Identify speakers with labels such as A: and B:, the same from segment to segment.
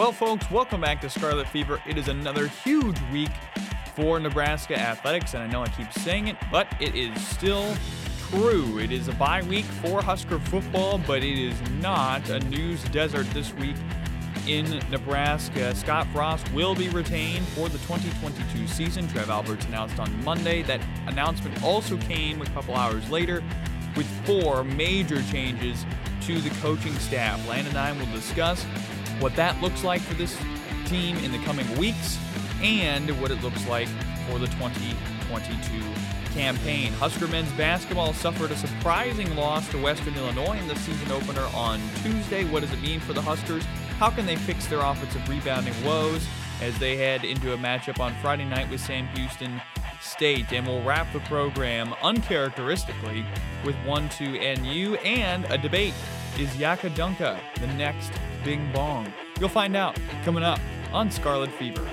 A: Well, folks, welcome back to Scarlet Fever. It is another huge week for Nebraska athletics, and I know I keep saying it, but it is still true. It is a bye week for Husker football, but it is not a news desert this week in Nebraska. Scott Frost will be retained for the 2022 season. Trev Alberts announced on Monday. That announcement also came a couple hours later with four major changes to the coaching staff. Landon and I will discuss what that looks like for this team in the coming weeks and what it looks like for the 2022 campaign. Husker men's basketball suffered a surprising loss to Western Illinois in the season opener on Tuesday. What does it mean for the Huskers? How can they fix their offensive rebounding woes as they head into a matchup on Friday night with Sam Houston State? And we'll wrap the program uncharacteristically with 1 2 NU and a debate. Is Yaka Dunka the next Bing Bong? You'll find out coming up on Scarlet Fever.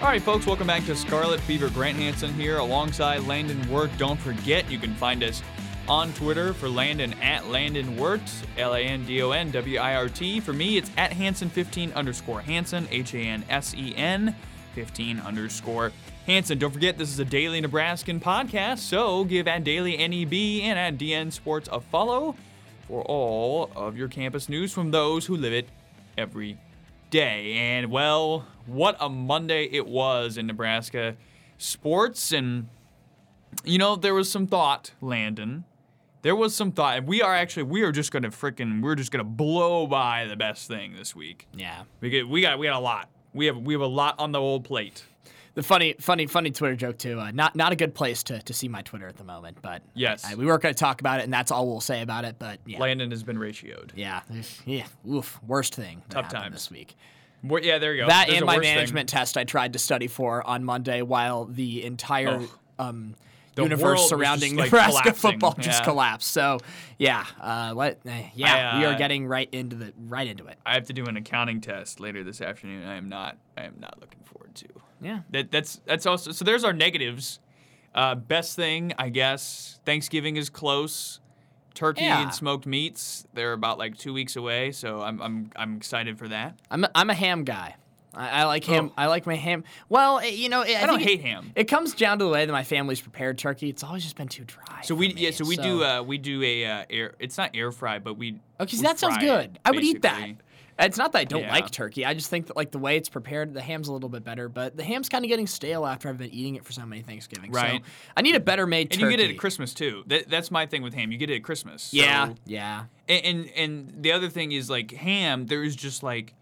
A: All right, folks, welcome back to Scarlet Fever. Grant Hansen here alongside Landon Wirt. Don't forget, you can find us on Twitter for Landon at Landon Wirt, L A N D O N W I R T. For me, it's at Hansen15 underscore Hansen, H A N S E N 15 underscore Hansen. Don't forget, this is a daily Nebraskan podcast, so give at Daily NEB and at DN Sports a follow for all of your campus news from those who live it every day. And well, what a Monday it was in Nebraska sports. And, you know, there was some thought, Landon. There was some thought. We are actually, we are just going to freaking, we're just going to blow by the best thing this week.
B: Yeah.
A: We, get, we got, we got a lot. We have, we have a lot on the old plate.
B: The funny, funny, funny Twitter joke too. Uh, not, not a good place to, to see my Twitter at the moment, but
A: Yes.
B: I, we weren't going to talk about it, and that's all we'll say about it. But yeah,
A: Landon has been ratioed.
B: yeah, yeah. Oof, worst thing.
A: Tough time
B: this week.
A: Well, yeah, there you go.
B: That
A: There's
B: and my
A: worse thing.
B: management test I tried to study for on Monday, while the entire
A: Oh.
B: um,
A: The
B: universe surrounding
A: just, like,
B: Nebraska
A: collapsing.
B: football just
A: Yeah.
B: collapsed. So yeah, uh, what? eh, yeah,
A: I,
B: we
A: uh,
B: are getting right into the right into it.
A: I have to do an accounting test later this afternoon. I am not. I am not looking forward to.
B: Yeah.
A: That that's that's also so. There's our negatives. Uh, best thing, I guess. Thanksgiving is close. Turkey
B: Yeah.
A: and smoked meats. They're about like two weeks away, so I'm I'm I'm excited for that.
B: I'm a, I'm a ham guy. I, I like ham.
A: Oh.
B: I like my ham. Well, it, you know, it, I,
A: I don't
B: think it-
A: hate ham.
B: It comes down to the way that my family's prepared turkey. It's always just been too dry.
A: So we yeah. So we do uh we do a uh, air. It's not air fry, but we.
B: okay,
A: we
B: that sounds good. I would eat that. It's not that I don't
A: Yeah.
B: like turkey. I just think that like the way it's prepared, the ham's a little bit better. But the ham's kind of getting stale after I've been eating it for so many Thanksgivings.
A: Right.
B: So I need a better made
A: And
B: turkey.
A: you get it at Christmas too. That, that's my thing with ham. You get it at Christmas. So-
B: Yeah. Yeah.
A: And, and and the other thing is like ham. There's just like,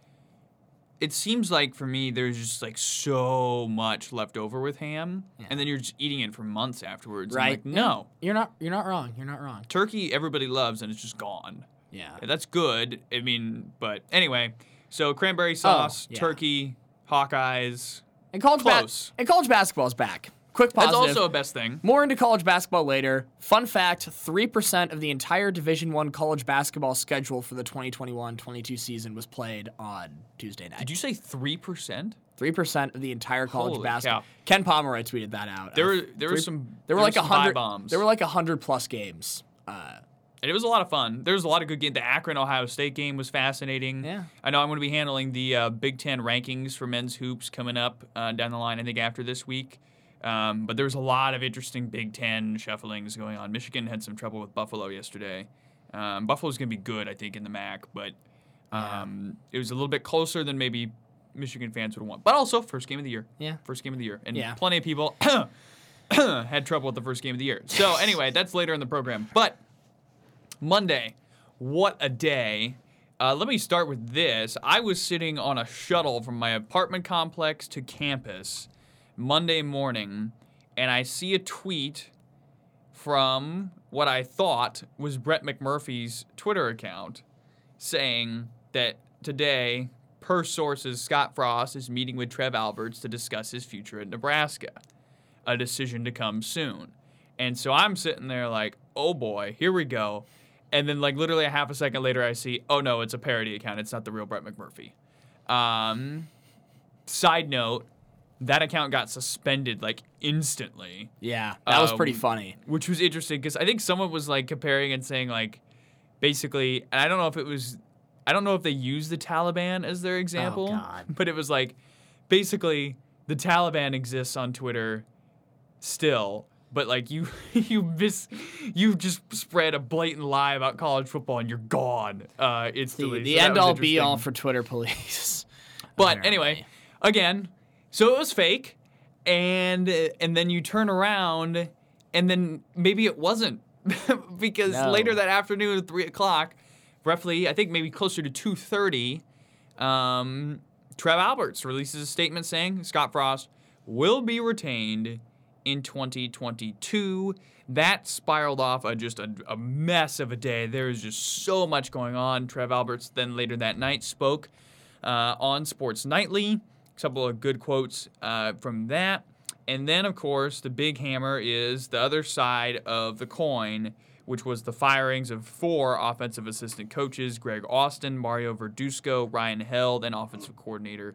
A: it seems like for me there's just like so much left over with ham, and then you're just eating it for months afterwards. I'm
B: Right.
A: like, no,
B: You're not. You're not wrong. You're not wrong.
A: turkey everybody loves and it's just gone.
B: Yeah.
A: That's good. I mean, but anyway, so cranberry sauce,
B: Oh, yeah.
A: turkey, Hawkeyes.
B: And college ba- and college basketball's back. Quick positive.
A: That's also a best thing.
B: More into college basketball later. Fun fact: three percent of the entire Division One college basketball schedule for the 2021-22 season was played on Tuesday night.
A: Did you say three percent?
B: Three percent of the entire college
A: Holy
B: basketball.
A: cow.
B: Ken Pomeroy tweeted that out.
A: There
B: Uh,
A: were there were some
B: There were like a hundred
A: bombs.
B: There were like a hundred plus games. Uh,
A: it was a lot of fun. There was a lot of good games. The Akron Ohio State game was fascinating.
B: Yeah.
A: I know I'm going to be handling the uh, Big Ten rankings for men's hoops coming up uh, down the line. I think after this week. Um, but there was a lot of interesting Big Ten shufflings going on. Michigan had some trouble with Buffalo yesterday. Um, Buffalo's going to be good, I think, in the MAC, but um, it was a little bit closer than maybe Michigan fans would want. But also, first game of the year.
B: Yeah.
A: First game of the year. And
B: Yeah.
A: plenty of people had trouble with the first game of the year. So, anyway, that's later in the program. But Monday, what a day. Uh, let me start with this. I was sitting on a shuttle from my apartment complex to campus Monday morning, and I see a tweet from what I thought was Brett McMurphy's Twitter account saying that today, per sources, Scott Frost is meeting with Trev Alberts to discuss his future at Nebraska. A decision to come soon. And so I'm sitting there like, oh boy, here we go. And then, like, literally a half a second later, I see, oh no, it's a parody account. It's not the real Brett McMurphy. Um, side note, that account got suspended like instantly,
B: Yeah, that was pretty
A: Um,
B: funny.
A: which was interesting because I think someone was like comparing and saying like, basically, and I don't know if it was, I don't know if they used the Taliban as their example,
B: God.
A: but it was like, basically, the Taliban exists on Twitter still. But like you, you miss, you just spread a blatant lie about college football and you're gone uh, instantly.
B: The, the
A: So
B: end all be all for Twitter police.
A: But
B: apparently.
A: anyway, again, so it was fake, and and then you turn around, and then maybe it wasn't, because
B: No.
A: later that afternoon at three o'clock, roughly, I think maybe closer to two thirty, um, Trev Alberts releases a statement saying Scott Frost will be retained in 2022. That spiraled off a, just a, a mess of a day. There was just so much going on. Trev Alberts then later that night spoke uh, on Sports Nightly. A couple of good quotes uh, from that. And then, of course, the big hammer is the other side of the coin, which was the firings of four offensive assistant coaches Greg Austin, Mario Verduzco, Ryan Held, and offensive coordinator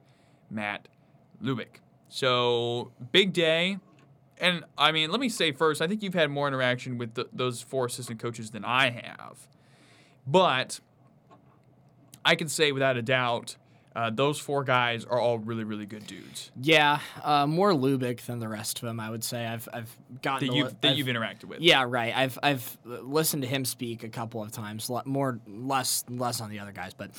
A: Matt Lubick. So, big day. And I mean, let me say first, I think you've had more interaction with th those four assistant coaches than I have. But I can say without a doubt, uh, those four guys are all really, really good dudes
B: Yeah, uh, more Lubick than the rest of them. I would say I've I've gotten
A: that you've
B: li-
A: that
B: I've-
A: you've interacted with.
B: Yeah, right. I've I've listened to him speak a couple of times. More less less on the other guys, but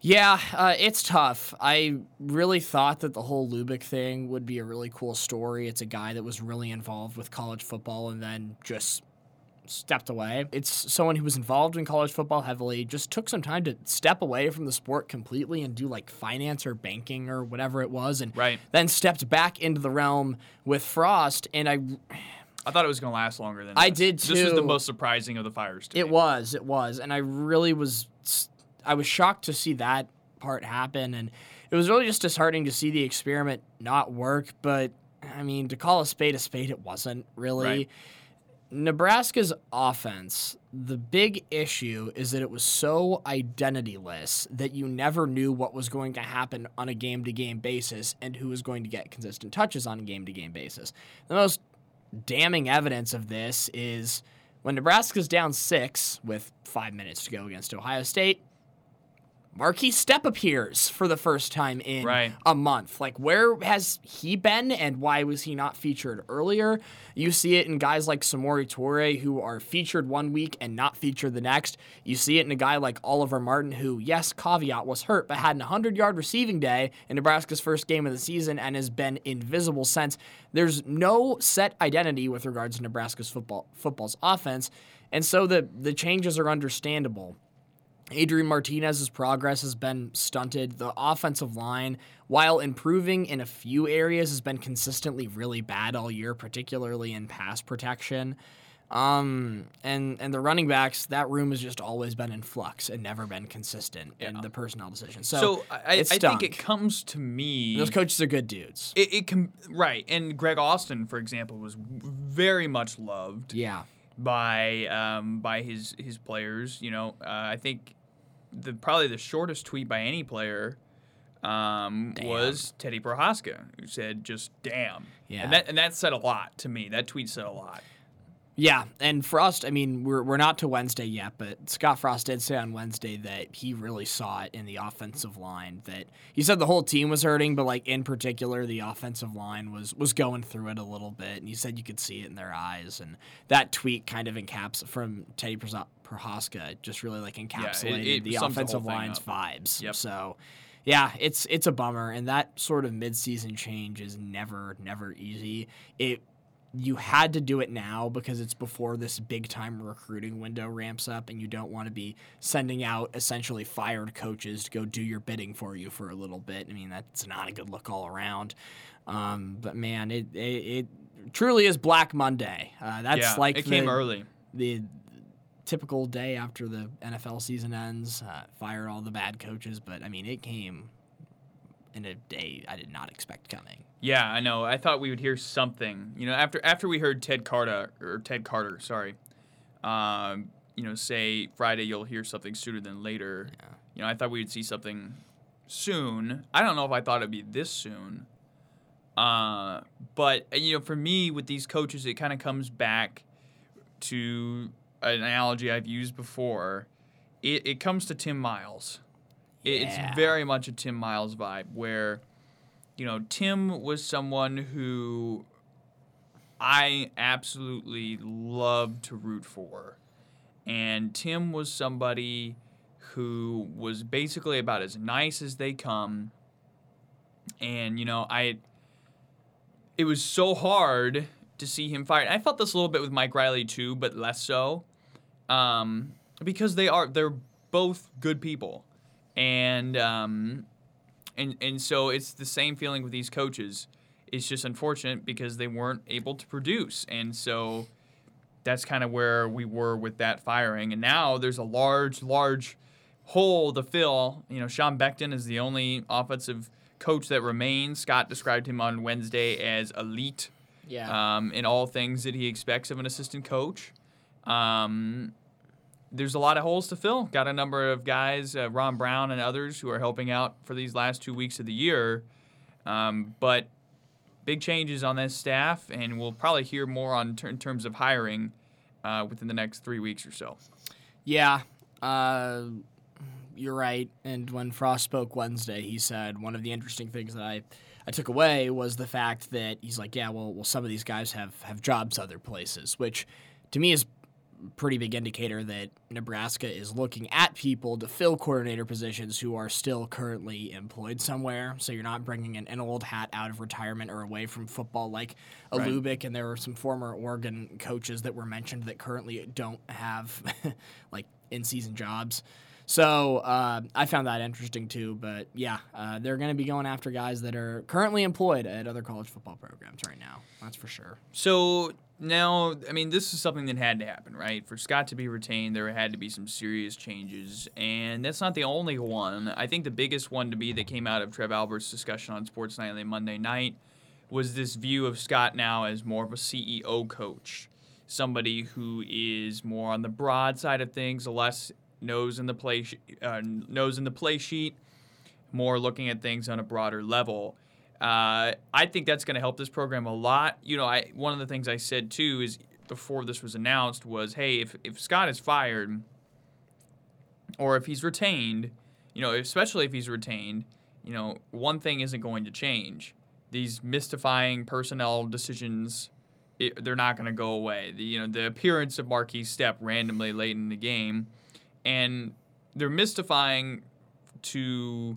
B: yeah, uh, it's tough. I really thought that the whole Lubick thing would be a really cool story. It's a guy that was really involved with college football and then just stepped away. It's someone who was involved in college football heavily, just took some time to step away from the sport completely and do like finance or banking or whatever it was, and
A: Right.
B: then stepped back into the realm with Frost. And I
A: I thought it was going to last longer than
B: I
A: this.
B: did too.
A: This was the most surprising of the fires. To
B: It
A: me.
B: was, it was, and I really was, I was shocked to see that part happen, and it was really just disheartening to see the experiment not work. But I mean, to call a spade a spade, it wasn't really.
A: Right.
B: Nebraska's offense, the big issue is that it was so identityless that you never knew what was going to happen on a game to game basis and who was going to get consistent touches on a game to game basis. The most damning evidence of this is when Nebraska's down six with five minutes to go against Ohio State. Markese Stepp appears for the first time in
A: Right.
B: a month. Like, where has he been and why was he not featured earlier? You see it in guys like Samori Toure, who are featured one week and not featured the next. You see it in a guy like Oliver Martin, who, yes, caveat, was hurt, but had an 100 yard receiving day in Nebraska's first game of the season and has been invisible since. There's no set identity with regards to Nebraska's football football's offense, and so the, the changes are understandable. Adrian Martinez's progress has been stunted. The offensive line, while improving in a few areas, has been consistently really bad all year, particularly in pass protection. Um, and and the running backs, that room has just always been in flux and never been consistent in the personnel decisions. So,
A: So I, I think it comes to me.
B: those coaches are good dudes.
A: It, it can right, and Greg Austin, for example, was very much loved
B: Yeah,
A: by um, by his his players. You know, uh, I think the probably the shortest tweet by any player um, was Teddy Prochazka, who said just "damn."
B: Yeah.
A: and that and that said a lot to me. That tweet said a lot.
B: Yeah, and Frost, I mean, we're, we're not to Wednesday yet, but Scott Frost did say on Wednesday that he really saw it in the offensive line. That he said the whole team was hurting, but like in particular, the offensive line was was going through it a little bit, and he said you could see it in their eyes. And that tweet kind of encaps from Teddy Prochazka just really like encapsulated
A: it
B: the
A: the
B: offensive
A: thing
B: line's
A: up.
B: vibes.
A: Yep.
B: So. Yeah, it's it's a bummer, and that sort of midseason change is never never easy. It you had to do it now because it's before this big time recruiting window ramps up and you don't want to be sending out essentially fired coaches to go do your bidding for you for a little bit. I mean, that's not a good look all around. Um, but man, it, it, it truly is Black Monday. Uh, that's
A: yeah,
B: like
A: it
B: the,
A: came early.
B: the typical day after the NFL season ends. Uh, fire all the bad coaches, but I mean, it came in a day I did not expect coming.
A: Yeah, I know. I thought we would hear something. You know, after after we heard Ted Carter or Ted Carter, sorry, um, you know, say Friday you'll hear something sooner than later. Yeah. You know, I thought we would see something soon. I don't know if I thought it'd be this soon. Uh, but you know, for me, with these coaches, it kind of comes back to an analogy I've used before. It, it comes to Tim Miles. It-
B: Yeah.
A: It's very much a Tim Miles vibe where, you know, Tim was someone who I absolutely loved to root for. And Tim was somebody who was basically about as nice as they come. And, you know, I it was so hard to see him fired. I felt this a little bit with Mike Riley too, but less so. Um, because they are they're both good people. And um, and and so it's the same feeling with these coaches. It's just unfortunate because they weren't able to produce. And so that's kind of where we were with that firing. And now there's a large, large hole to fill. You know, Sean Beckton is the only offensive coach that remains. Scott described him on Wednesday as elite
B: Yeah.
A: um, in all things that he expects of an assistant coach. Um, there's a lot of holes to fill. Got a number of guys, uh, Ron Brown and others, who are helping out for these last two weeks of the year. Um, but big changes on this staff, and we'll probably hear more on ter- in terms of hiring uh, within the next three weeks or so.
B: Yeah, uh, you're right. And when Frost spoke Wednesday, he said one of the interesting things that I, I took away was the fact that he's like, yeah, well, well, some of these guys have have jobs other places, which to me is pretty big indicator that Nebraska is looking at people to fill coordinator positions who are still currently employed somewhere. So you're not bringing an, an old hat out of retirement or away from football like a
A: Right.
B: Lubick, and there were some former Oregon coaches that were mentioned that currently don't have like in season jobs. So uh, I found that interesting too. But yeah, uh, they're going to be going after guys that are currently employed at other college football programs right now. That's for sure.
A: So now, I mean, this is something that had to happen, right? For Scott to be retained, there had to be some serious changes, and that's not the only one. I think the biggest one to be that came out of Trev Alberts' discussion on Sports Nightly Monday night was this view of Scott now as more of a CEO coach, somebody who is more on the broad side of things, less nose in the play, uh, nose in the play sheet, more looking at things on a broader level. Uh, I think that's going to help this program a lot. You know, I one of the things I said too is before this was announced was, hey, if if Scott is fired or if he's retained, you know, especially if he's retained, you know, one thing isn't going to change. These mystifying personnel decisions, it, they're not going to go away. The, you know, the appearance of Markese Stepp randomly late in the game, and they're mystifying to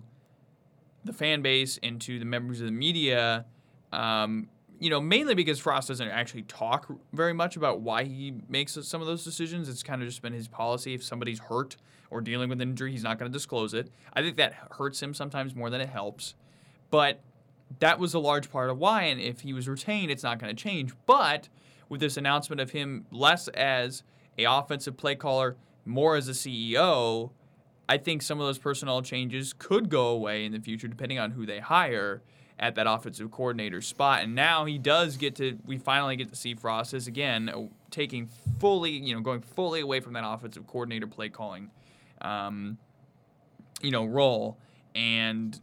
A: the fan base and to the members of the media. Um, you know, mainly because Frost doesn't actually talk very much about why he makes some of those decisions. It's kind of just been his policy. If somebody's hurt or dealing with an injury, he's not going to disclose it. I think that hurts him sometimes more than it helps. But that was a large part of why. And if he was retained, it's not going to change. But with this announcement of him less as a offensive play caller, more as a CEO, I think some of those personnel changes could go away in the future, depending on who they hire at that offensive coordinator spot. And now he does get to, we finally get to see Frost as again uh, taking fully, you know, going fully away from that offensive coordinator play calling, um, you know, role. And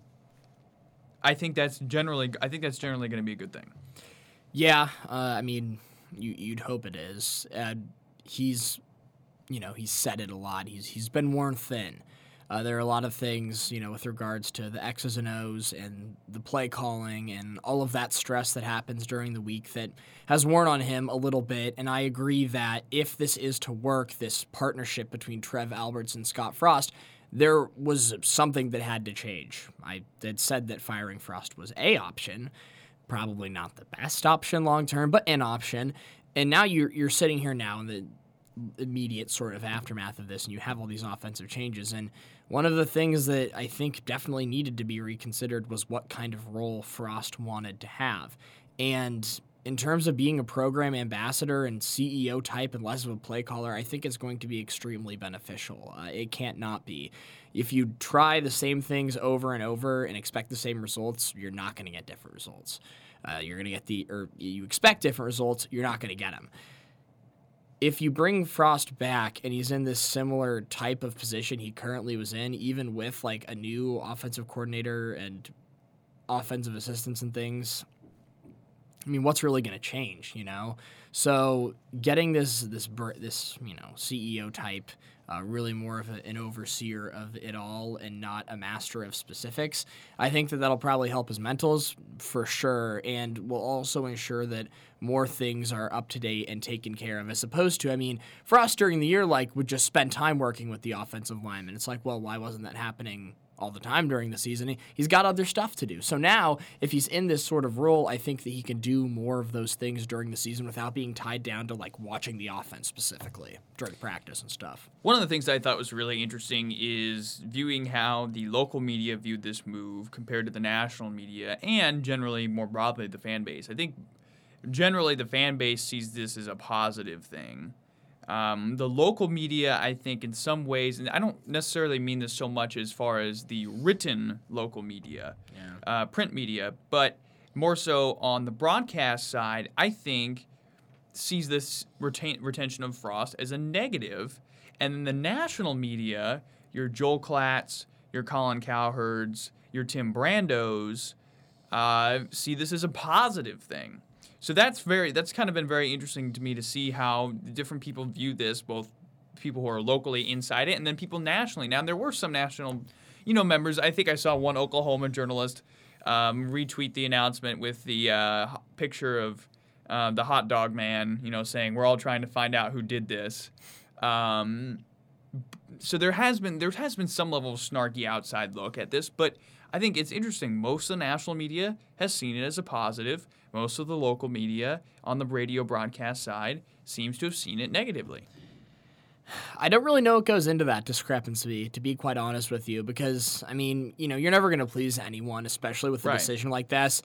A: I think that's generally, I think that's generally going to be a good thing.
B: Yeah, uh, I mean, you, you'd hope it is. Uh, he's, you know, he's said it a lot. He's he's been worn thin. Uh, there are a lot of things, you know, with regards to the X's and O's and the play calling and all of that stress that happens during the week that has worn on him a little bit. And I agree that if this is to work, this partnership between Trev Alberts and Scott Frost, there was something that had to change. I had said that firing Frost was a option, probably not the best option long term, but an option. And now you're you're sitting here now in the immediate sort of aftermath of this, and you have all these offensive changes. And one of the things that I think definitely needed to be reconsidered was what kind of role Frost wanted to have. And in terms of being a program ambassador and CEO type and less of a play caller, I think it's going to be extremely beneficial. Uh, it can't not be. If you try the same things over and over and expect the same results, you're not going to get different results. Uh, you're going to get the, or you expect different results, you're not going to get them if you bring Frost back and he's in this similar type of position he currently was in, even with like a new offensive coordinator and offensive assistants and things, I mean, what's really going to change, you know? So getting this this this you know CEO type uh, really more of a, an overseer of it all and not a master of specifics. I think that that'll probably help his mentals for sure, and will also ensure that more things are up to date and taken care of, as opposed to, I mean, for us during the year, like, would just spend time working with the offensive lineman. It's like, well, why wasn't that happening all the time during the season. He's got other stuff to do. So now, if he's in this sort of role, I think that he can do more of those things during the season without being tied down to like watching the offense specifically during practice and stuff.
A: One of the things I thought was really interesting is viewing how the local media viewed this move compared to the national media and generally more broadly the fan base. I think generally the fan base sees this as a positive thing. Um, the local media, I think, in some ways, and I don't necessarily mean this so much as far as the written local media, yeah. uh, print media, but more so on the broadcast side, I think sees this retain, retention of Frost as a negative. And then the national media, your Joel Klatt, your Colin Cowherds, your Tim Brandos, uh, see this as a positive thing. So that's very that's kind of been very interesting to me to see how different people view this, both people who are locally inside it and then people nationally. Now there were some national, you know, members. I think I saw one Oklahoma journalist um, retweet the announcement with the uh, picture of uh, the hot dog man, you know, saying we're all trying to find out who did this. Um, so there has been there has been some level of snarky outside look at this, but I think it's interesting. Most of the national media has seen it as a positive. Most of the local media on the radio broadcast side seems to have seen it negatively.
B: I don't really know what goes into that discrepancy, to be quite honest with you, because, I mean, you know, you're never going to please anyone, especially with a right. decision like this.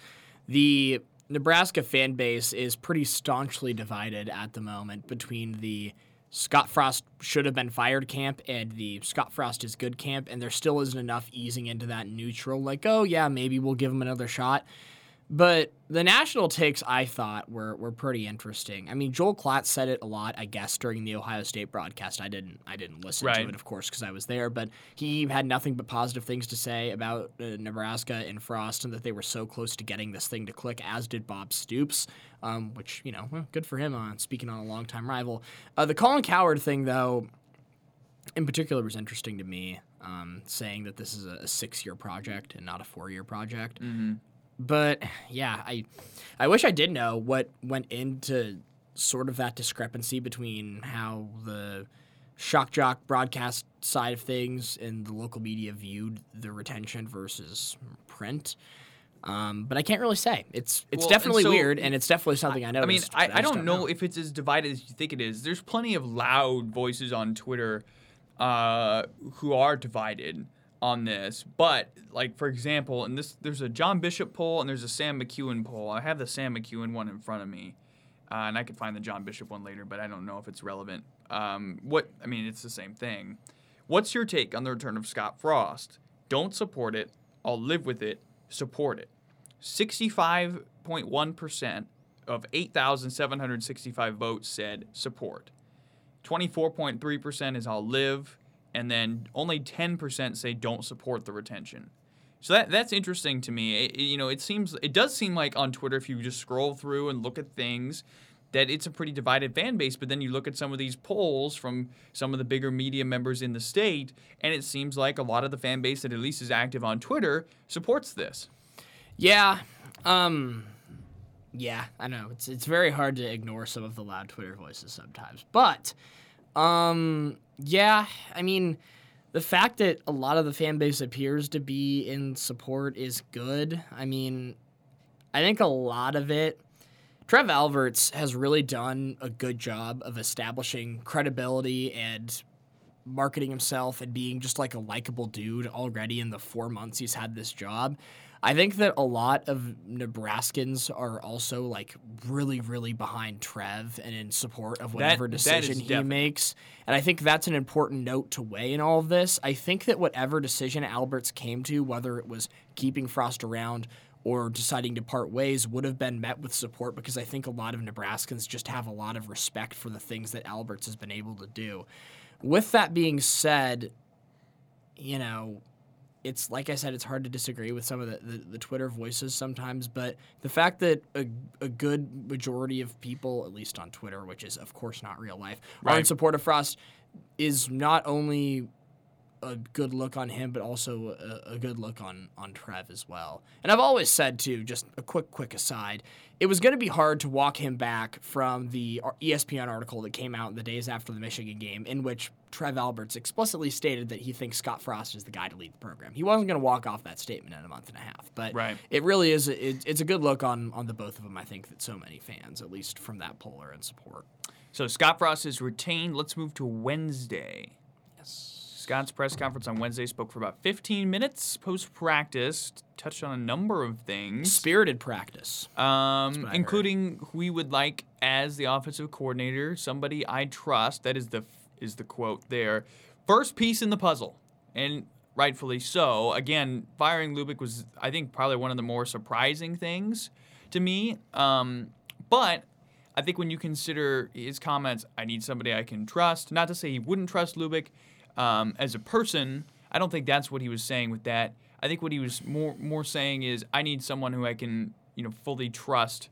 B: The Nebraska fan base is pretty staunchly divided at the moment between the Scott Frost should have been fired camp and the Scott Frost is good camp, and there still isn't enough easing into that neutral, like, oh, yeah, maybe we'll give him another shot. But the national takes I thought were were pretty interesting. I mean, Joel Klatt said it a lot, I guess, during the Ohio State broadcast. I didn't I didn't listen right. to it, of course, because I was there. But he had nothing but positive things to say about uh, Nebraska and Frost, and that they were so close to getting this thing to click. As did Bob Stoops, um, which you know, well, good for him on speaking on a longtime rival. Uh, the Colin Cowherd thing, though, in particular, was interesting to me. Um, saying that this is a, a six-year project and not a four-year project.
A: Mm-hmm
B: but yeah, I I wish I did know what went into sort of that discrepancy between how the shock jock broadcast side of things and the local media viewed the retention versus print. Um, but I can't really say. It's it's well, definitely so, weird, and it's definitely something I, I know.
A: I mean, I, I, I don't, don't know, know, if it's as divided as you think it is. There's plenty of loud voices on Twitter uh, who are divided on this, but like for example, and this there's a John Bishop poll and there's a Sam McKewon poll. I have the Sam McKewon one in front of me, uh, and I could find the John Bishop one later, but I don't know if it's relevant. Um, what I mean, it's the same thing. What's your take on the return of Scott Frost? Don't support it. I'll live with it. Support it. Sixty-five point one percent of 8,765 votes said support. 24.3% is I'll live and then only 10% say don't support the retention. So that that's interesting to me. It, you know, it seems it does seem like on Twitter if you just scroll through and look at things that it's a pretty divided fan base, but then you look at some of these polls from some of the bigger media members in the state and it seems like a lot of the fan base that at least is active on Twitter supports this.
B: Yeah. Um yeah, I know. It's it's very hard to ignore some of the loud Twitter voices sometimes. But um yeah, I mean, the fact that a lot of the fan base appears to be in support is good. I mean, I think a lot of it. Trev Alberts has really done a good job of establishing credibility and marketing himself and being just like a likable dude already in the four months he's had this job. I think that a lot of Nebraskans are also like really, really behind Trev and in support of whatever that, decision that he makes. And I think that's an important note to weigh in all of this. I think that whatever decision Alberts came to, whether it was keeping Frost around or deciding to part ways, would have been met with support because I think a lot of Nebraskans just have a lot of respect for the things that Alberts has been able to do. With that being said, you know, it's like I said, it's hard to disagree with some of the, the, the Twitter voices sometimes, but the fact that a, a good majority of people, at least on Twitter, which is of course not real life, are in support of Frost is not only a good look on him, but also a, a good look on on Trev as well. And I've always said too, just a quick quick aside, it was going to be hard to walk him back from the ESPN article that came out in the days after the Michigan game, in which Trev Alberts explicitly stated that he thinks Scott Frost is the guy to lead the program. He wasn't going to walk off that statement in a month and a half, but
A: Right.
B: it really is. It, it's a good look on on the both of them. I think that so many fans, at least from that poll, are in support.
A: So Scott Frost is retained. Let's move to Wednesday. Scott's press conference on Wednesday spoke for about 15 minutes post practice, touched on a number of things.
B: Spirited practice.
A: um, including who we would like as the offensive coordinator, somebody I trust. That is the is the quote there. First piece in the puzzle, and rightfully so. Again, firing Lubick was, I think, probably one of the more surprising things to me. Um, but I think when you consider his comments, I need somebody I can trust. Not to say he wouldn't trust Lubick um, as a person. I don't think that's what he was saying with that. I think what he was more more saying is I need someone who I can you know fully trust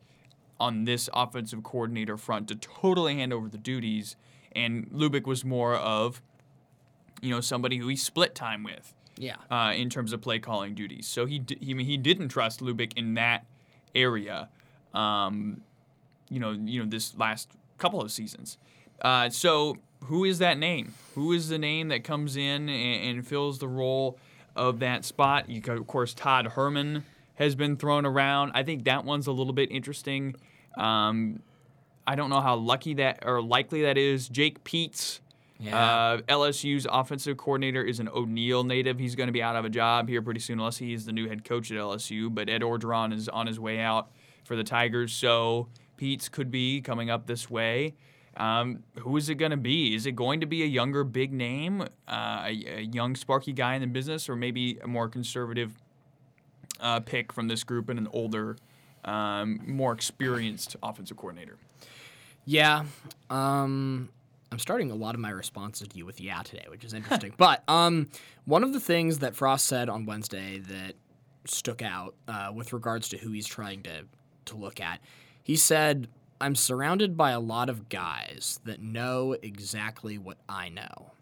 A: on this offensive coordinator front to totally hand over the duties. And Lubick was more of you know somebody who he split time with
B: Yeah.
A: uh, in terms of play calling duties. So he, di- he he didn't trust Lubick in that area. Um, you know, you know this last couple of seasons. Uh, so who is that name? Who is the name that comes in and, and fills the role of that spot? You got, of course, Todd Herman has been thrown around. I think that one's a little bit interesting. Um, I don't know how lucky that or likely that is. Jake Peetz.
B: Yeah.
A: Uh, LSU's offensive coordinator is an O'Neill native. He's going to be out of a job here pretty soon, unless he's the new head coach at LSU. But Ed Orgeron is on his way out for the Tigers, so Peetz could be coming up this way. Um, who is it going to be? Is it going to be a younger big name, uh, a, a young sparky guy in the business, or maybe a more conservative uh, pick from this group and an older, um, more experienced offensive coordinator?
B: Yeah. Um, I'm starting a lot of my responses to you with yeah today, which is interesting. but um, one of the things that Frost said on Wednesday that stuck out uh, with regards to who he's trying to to look at, he said, "I'm surrounded by a lot of guys that know exactly what I know."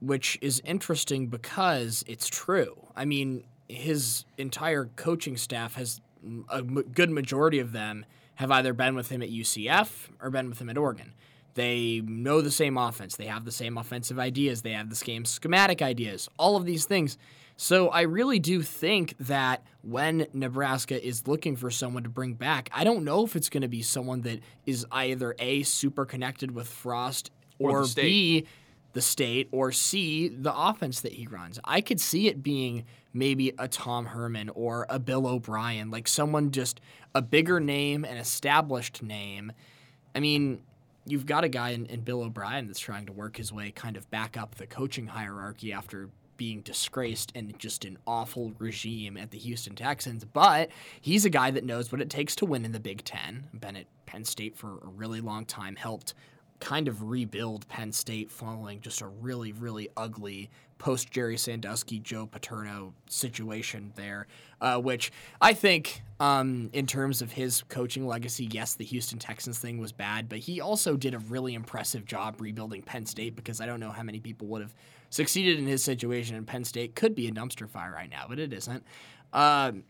B: Which is interesting because it's true. I mean, his entire coaching staff has a good majority of them have either been with him at UCF or been with him at Oregon. They know the same offense. They have the same offensive ideas. They have the same schematic ideas. All of these things. So I really do think that when Nebraska is looking for someone to bring back, I don't know if it's going to be someone that is either A, super connected with Frost,
A: Or
B: or. B, the state, or C, the offense that he runs. I could see it being maybe a Tom Herman or a Bill O'Brien, like someone just a bigger name, an established name. I mean, you've got a guy in, in Bill O'Brien that's trying to work his way kind of back up the coaching hierarchy after being disgraced and just an awful regime at the Houston Texans. But he's a guy that knows what it takes to win in the Big Ten. Been at Penn State for a really long time, helped kind of rebuild Penn State following just a really, really ugly post Jerry Sandusky, Joe Paterno situation there, uh, which I think, um, in terms of his coaching legacy, yes, the Houston Texans thing was bad, but he also did a really impressive job rebuilding Penn State because I don't know how many people would have succeeded in his situation, and Penn State could be a dumpster fire right now, but it isn't. Um,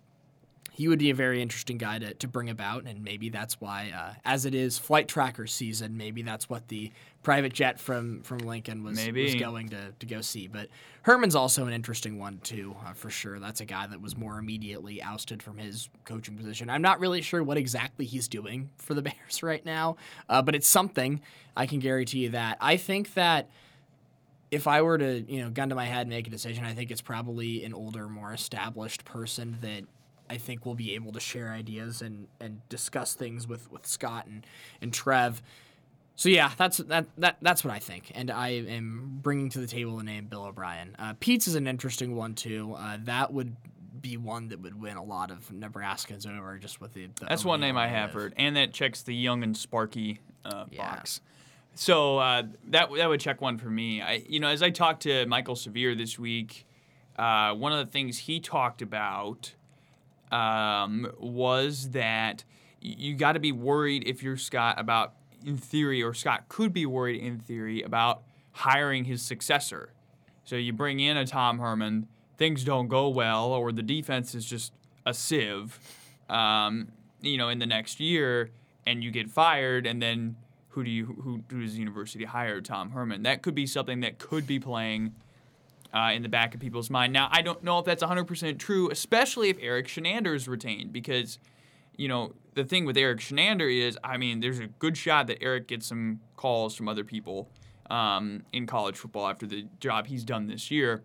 B: he would be a very interesting guy to, to bring about, and maybe that's why, uh, as it is flight tracker season, maybe that's what the private jet from from Lincoln was, was going to, to go see. But Herman's also an interesting one too, uh, for sure. That's a guy that was more immediately ousted from his coaching position. I'm not really sure what exactly he's doing for the Bears right now, uh, but it's something. I can guarantee you that. I think that if I were to, you know, gun to my head and make a decision, I think it's probably an older, more established person that I think will be able to share ideas and, and discuss things with, with Scott and, and Trev. So yeah, that's that, that that's what I think, and I am bringing to the table the name Bill O'Brien. Uh, Peetz is an interesting one too. Uh, that would be one that would win a lot of Nebraskans over just with the. the
A: That's one name I have heard, and that checks the young and sparky uh,
B: Yeah.
A: box. So uh, that that would check one for me. I, you know, as I talked to Michael Severe this week, uh, one of the things he talked about um, was that you got to be worried if you're Scott about, in theory, or Scott could be worried in theory about hiring his successor. So you bring in a Tom Herman, things don't go well, or the defense is just a sieve, um, you know, in the next year, and you get fired, and then who do you who, who does the university hire? Tom Herman. That could be something that could be playing uh, in the back of people's mind. Now, I don't know if that's 100% true, especially if Erik Chinander is retained, because, you know, the thing with Erik Chinander is, I mean, there's a good shot that Eric gets some calls from other people um, in college football after the job he's done this year.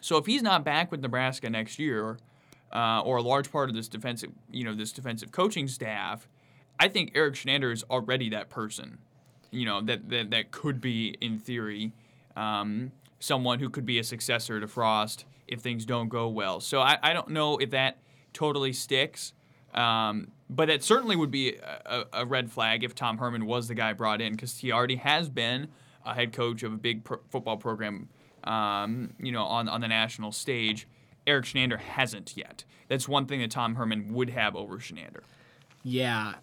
A: So if he's not back with Nebraska next year, uh, or a large part of this defensive, you know, this defensive coaching staff, I think Erik Chinander is already that person, you know, that that, that could be in theory. Um, someone who could be a successor to Frost if things don't go well. So I, I don't know if that totally sticks. Um, but it certainly would be a, a, red flag if Tom Herman was the guy brought in because he already has been a head coach of a big pro- football program, um, you know, on, on the national stage. Erik Chinander hasn't yet. That's one thing that Tom Herman would have over Chinander.
B: Yeah.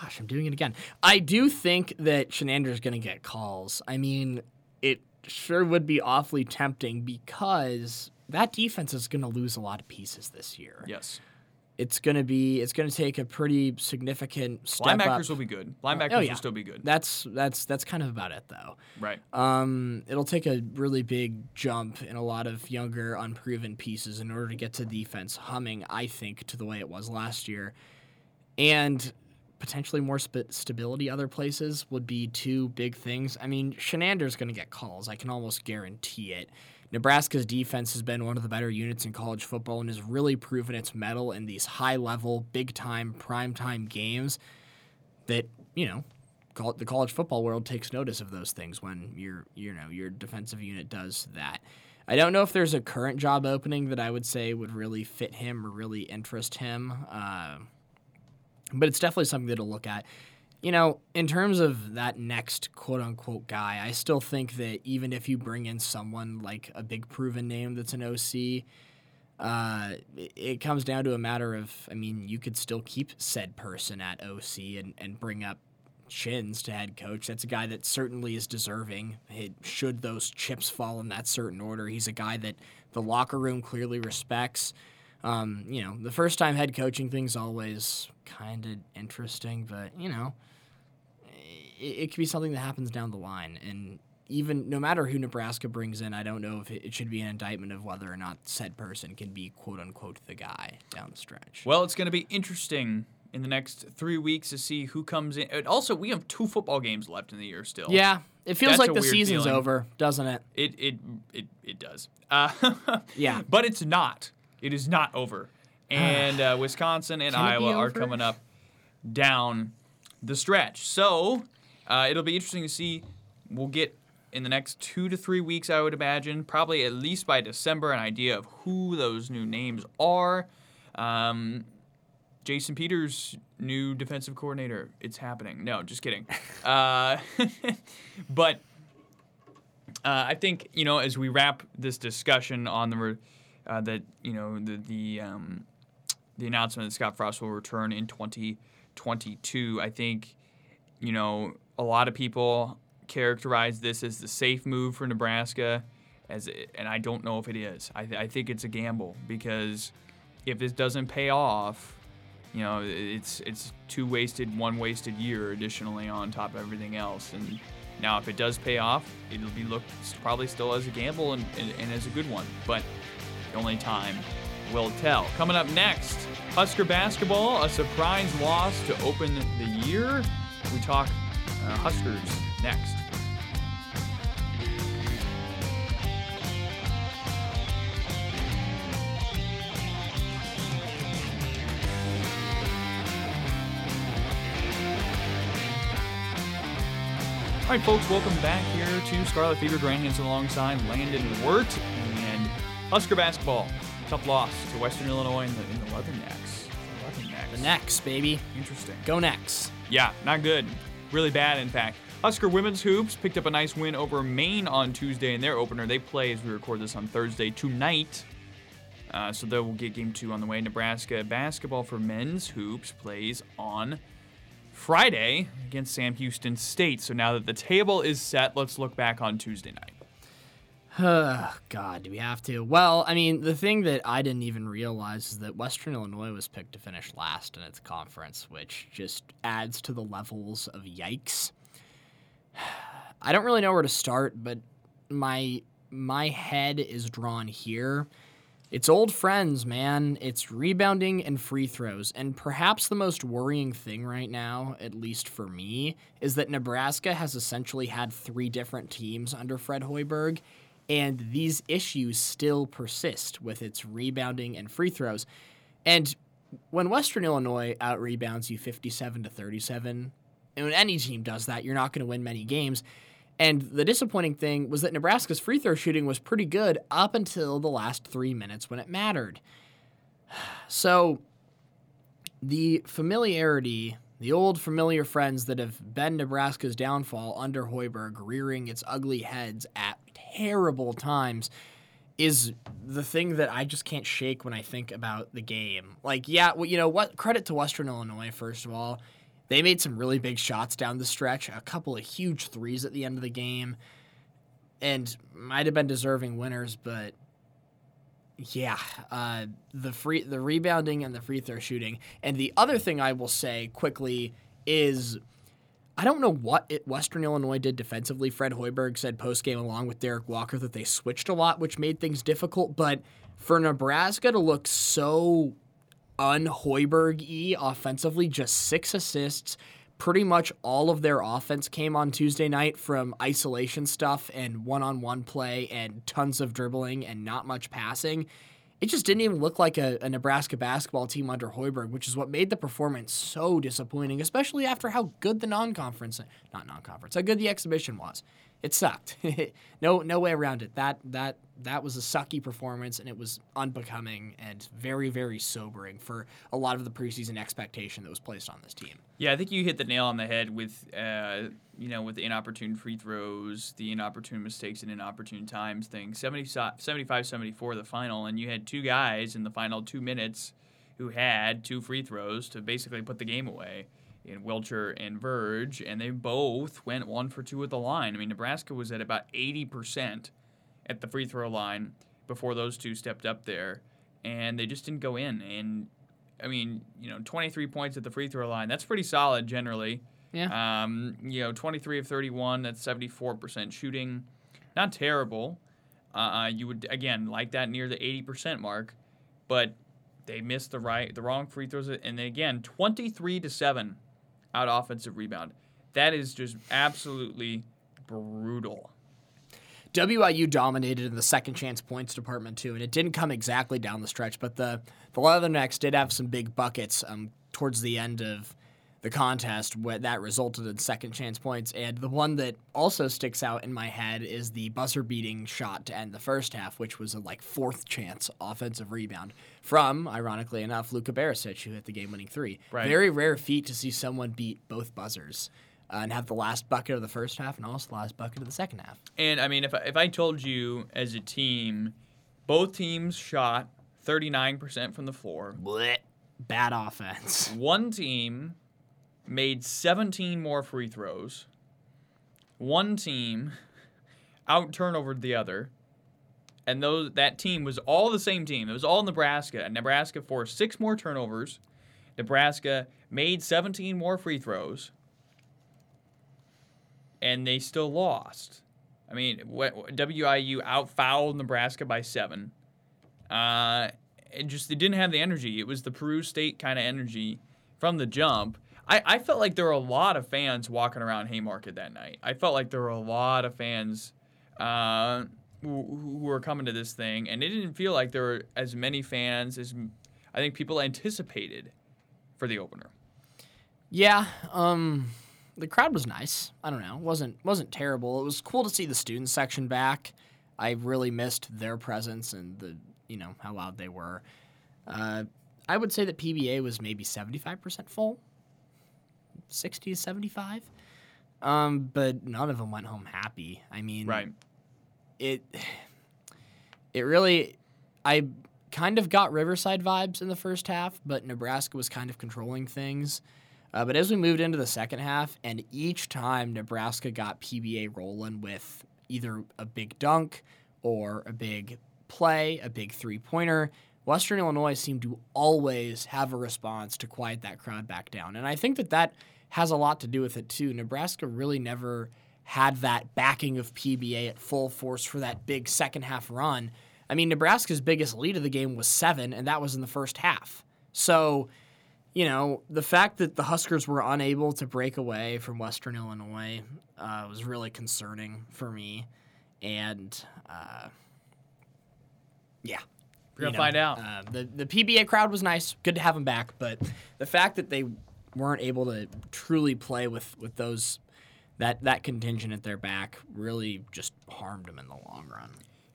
B: Gosh, I'm doing it again. I do think that Chinander's going to get calls. I mean, it sure would be awfully tempting because that defense is going to lose a lot of pieces this year.
A: Yes.
B: It's going to be it's going to take a pretty significant step
A: Linebackers
B: up.
A: will be good. Linebackers
B: Oh, yeah.
A: will still be good.
B: That's that's that's kind of about it though.
A: right.
B: Um, it'll take a really big jump in a lot of younger, unproven pieces in order to get to defense humming. I think to the way it was last year, and potentially more sp- stability other places would be two big things. I mean, Chinander's going to get calls. I can almost guarantee it. Nebraska's defense has been one of the better units in college football and has really proven its mettle in these high level, big time, prime time games that, you know, the college football world takes notice of those things when your you know your defensive unit does that. I don't know if there's a current job opening that I would say would really fit him or really interest him, uh, but it's definitely something to look at. You know, in terms of that next quote unquote guy, I still think that even if you bring in someone like a big proven name that's an OC, uh, it- it comes down to a matter of, I mean, you could still keep said person at OC and, and bring up Chins to head coach. That's a guy that certainly is deserving. It, should those chips fall in that certain order, he's a guy that the locker room clearly respects. Um, you know, the first time head coaching thing's always kind of interesting, but you know, it, it could be something that happens down the line. And even no matter who Nebraska brings in, I don't know if it, it should be an indictment of whether or not said person can be quote unquote the guy down the stretch.
A: Well, it's going to be interesting in the next three weeks to see who comes in. And also, we have two football games left in the year still.
B: yeah, it feels
A: That's
B: like the season's
A: feeling.
B: over, doesn't it?
A: It it it it does. Uh,
B: Yeah.
A: but it's not. It is not over. And uh, Wisconsin and
B: Can it be
A: Iowa are
B: over?
A: coming up down the stretch. So uh, it'll be interesting to see. We'll get in the next two to three weeks, I would imagine, probably at least by December, an idea of who those new names are. Um, Jason Peters, new defensive coordinator. It's happening. No, just kidding. Uh, but uh, I think you know as we wrap this discussion on the re- uh, that you know the the um, the announcement that Scott Frost will return in 2022. I think you know a lot of people characterize this as the safe move for Nebraska, as it, and I don't know if it is. I, th- I think it's a gamble because if this doesn't pay off, you know it's it's two wasted, one wasted year additionally on top of everything else. And now if it does pay off, it'll be looked probably still as a gamble and, and, and as a good one, but only time will tell. Coming up next, Husker basketball, a surprise loss to open the year. We talk uh, Huskers next. All right, folks, welcome back here to Scarlet Fever. Grant Hansen alongside Landon Wirt Husker basketball. Tough loss to Western Illinois in the, in the Leathernecks. Leathernecks.
B: The next, baby.
A: Interesting.
B: Go next.
A: Yeah, not good. Really bad, in fact. Husker women's hoops picked up a nice win over Maine on Tuesday in their opener. They play as we record this on Thursday tonight. Uh, so they will get game two on the way. Nebraska basketball for men's hoops plays on Friday against Sam Houston State. So now that the table is set, let's look back on Tuesday night.
B: God, do we have to? Well, I mean, the thing that I didn't even realize is that Western Illinois was picked to finish last in its conference, which just adds to the levels of yikes. I don't really know where to start, but my my head is drawn here. It's old friends, man. It's rebounding and free throws. And perhaps the most worrying thing right now, at least for me, is that Nebraska has essentially had three different teams under Fred Hoiberg, and these issues still persist with its rebounding and free throws. And when Western Illinois out rebounds you 57 to 37, and when any team does that, you're not going to win many games. And the disappointing thing was that Nebraska's free throw shooting was pretty good up until the last three minutes when it mattered. So, the familiarity, the old familiar friends that have been Nebraska's downfall under Hoiberg, rearing its ugly heads at terrible times, is the thing that I just can't shake when I think about the game. Like, yeah, well, you know what? Credit to Western Illinois, first of all. They made some really big shots down the stretch, a couple of huge threes at the end of the game, and might have been deserving winners, but yeah, uh, the free the rebounding and the free throw shooting. And the other thing I will say quickly is I don't know what it, Western Illinois did defensively. Fred Hoiberg said post game along with Derek Walker that they switched a lot, which made things difficult. But for Nebraska to look so un-Hoiberg y offensively, just six assists. Pretty much all of their offense came on Tuesday night from isolation stuff and one on one play and tons of dribbling and not much passing. It just didn't even look like a, a Nebraska basketball team under Hoiberg, which is what made the performance so disappointing, especially after how good the non conference, not non conference, how good the exhibition was it sucked. no no way around it. That that that was a sucky performance and it was unbecoming and very very sobering for a lot of the preseason expectation that was placed on this team.
A: Yeah, I think you hit the nail on the head with uh, you know with the inopportune free throws, the inopportune mistakes and inopportune times thing. 70, 75-74 the final and you had two guys in the final 2 minutes who had two free throws to basically put the game away in Wilcher and Verge, and they both went one for two at the line. I mean, Nebraska was at about 80% at the free throw line before those two stepped up there, and they just didn't go in. And I mean, you know, 23 points at the free throw line, that's pretty solid generally.
B: Yeah.
A: Um, you know, 23 of 31, that's 74% shooting. Not terrible. Uh, you would, again, like that near the 80% mark, but they missed the right, the wrong free throws. And then again, 23 to 7 out offensive rebound. That is just absolutely brutal.
B: WIU dominated in the second chance points department too, and it didn't come exactly down the stretch, but the the Leathernecks did have some big buckets um, towards the end of the contest that resulted in second chance points. And the one that also sticks out in my head is the buzzer beating shot to end the first half, which was a like fourth chance offensive rebound from, ironically enough, Luka Barisic, who hit the game winning three. Right. Very rare feat to see someone beat both buzzers. Uh, and have the last bucket of the first half and also the last bucket of the second half.
A: And I mean, if I, if I told you as a team, both teams shot 39% from the floor.
B: Blech. Bad offense.
A: One team made 17 more free throws. One team out turnovered the other. And those that team was all the same team. It was all Nebraska. And Nebraska forced six more turnovers. Nebraska made 17 more free throws. And they still lost. I mean, WIU outfouled Nebraska by seven. Uh, it just they didn't have the energy. It was the Peru State kind of energy from the jump. I, I felt like there were a lot of fans walking around Haymarket that night. I felt like there were a lot of fans uh, who, who were coming to this thing, and it didn't feel like there were as many fans as I think people anticipated for the opener.
B: Yeah, um, the crowd was nice. I don't know, wasn't wasn't terrible. It was cool to see the student section back. I really missed their presence and the you know how loud they were. Uh, I would say that PBA was maybe seventy five percent full. 60 to 75. um, but none of them went home happy. I mean,
A: Right.
B: it it really I kind of got Riverside vibes in the first half, but Nebraska was kind of controlling things. Uh, but as we moved into the second half, and each time Nebraska got PBA rolling with either a big dunk or a big play, a big three pointer, Western Illinois seemed to always have a response to quiet that crowd back down. And I think that that has a lot to do with it too. Nebraska really never had that backing of PBA at full force for that big second half run. I mean, Nebraska's biggest lead of the game was seven, and that was in the first half. So, you know, the fact that the Huskers were unable to break away from Western Illinois uh, was really concerning for me. And, uh, yeah.
A: We're gonna find out.
B: Uh, the, the PBA crowd was nice. Good to have them back. But the fact that they weren't able to truly play with, with those that, that contingent at their back really just harmed them in the long run.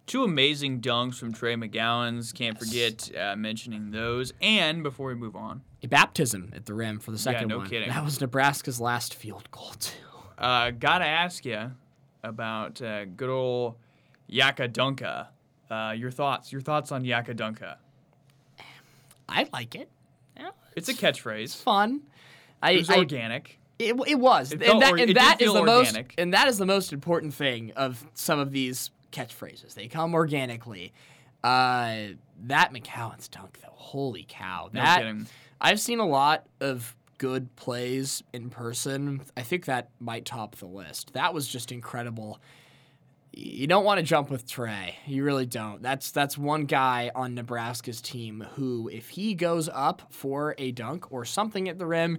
A: Two amazing dunks from Trey McGowens. Can't forget uh, mentioning those. And before we move on,
B: A baptism at the rim for the second yeah,
A: no
B: one.
A: kidding.
B: That was Nebraska's last field goal, too.
A: uh, gotta ask you about uh, good old Yaka Dunka. Uh, your thoughts? Your thoughts on Yaka Dunka?
B: I like it. Yeah,
A: It's a
B: it's
A: catchphrase.
B: fun. I,
A: It was
B: I-
A: organic.
B: It, it was,
A: It
B: and that,
A: or-
B: and that is the most,
A: organic.
B: and that is the most important thing of some of these catchphrases. They come organically. Uh, that McGowens dunk, though, holy cow!
A: No
B: that
A: kidding.
B: I've seen a lot of good plays in person. I think that might top the list. That was just incredible. You don't want to jump with Trey. You really don't. That's that's one guy on Nebraska's team who, if he goes up for a dunk or something at the rim,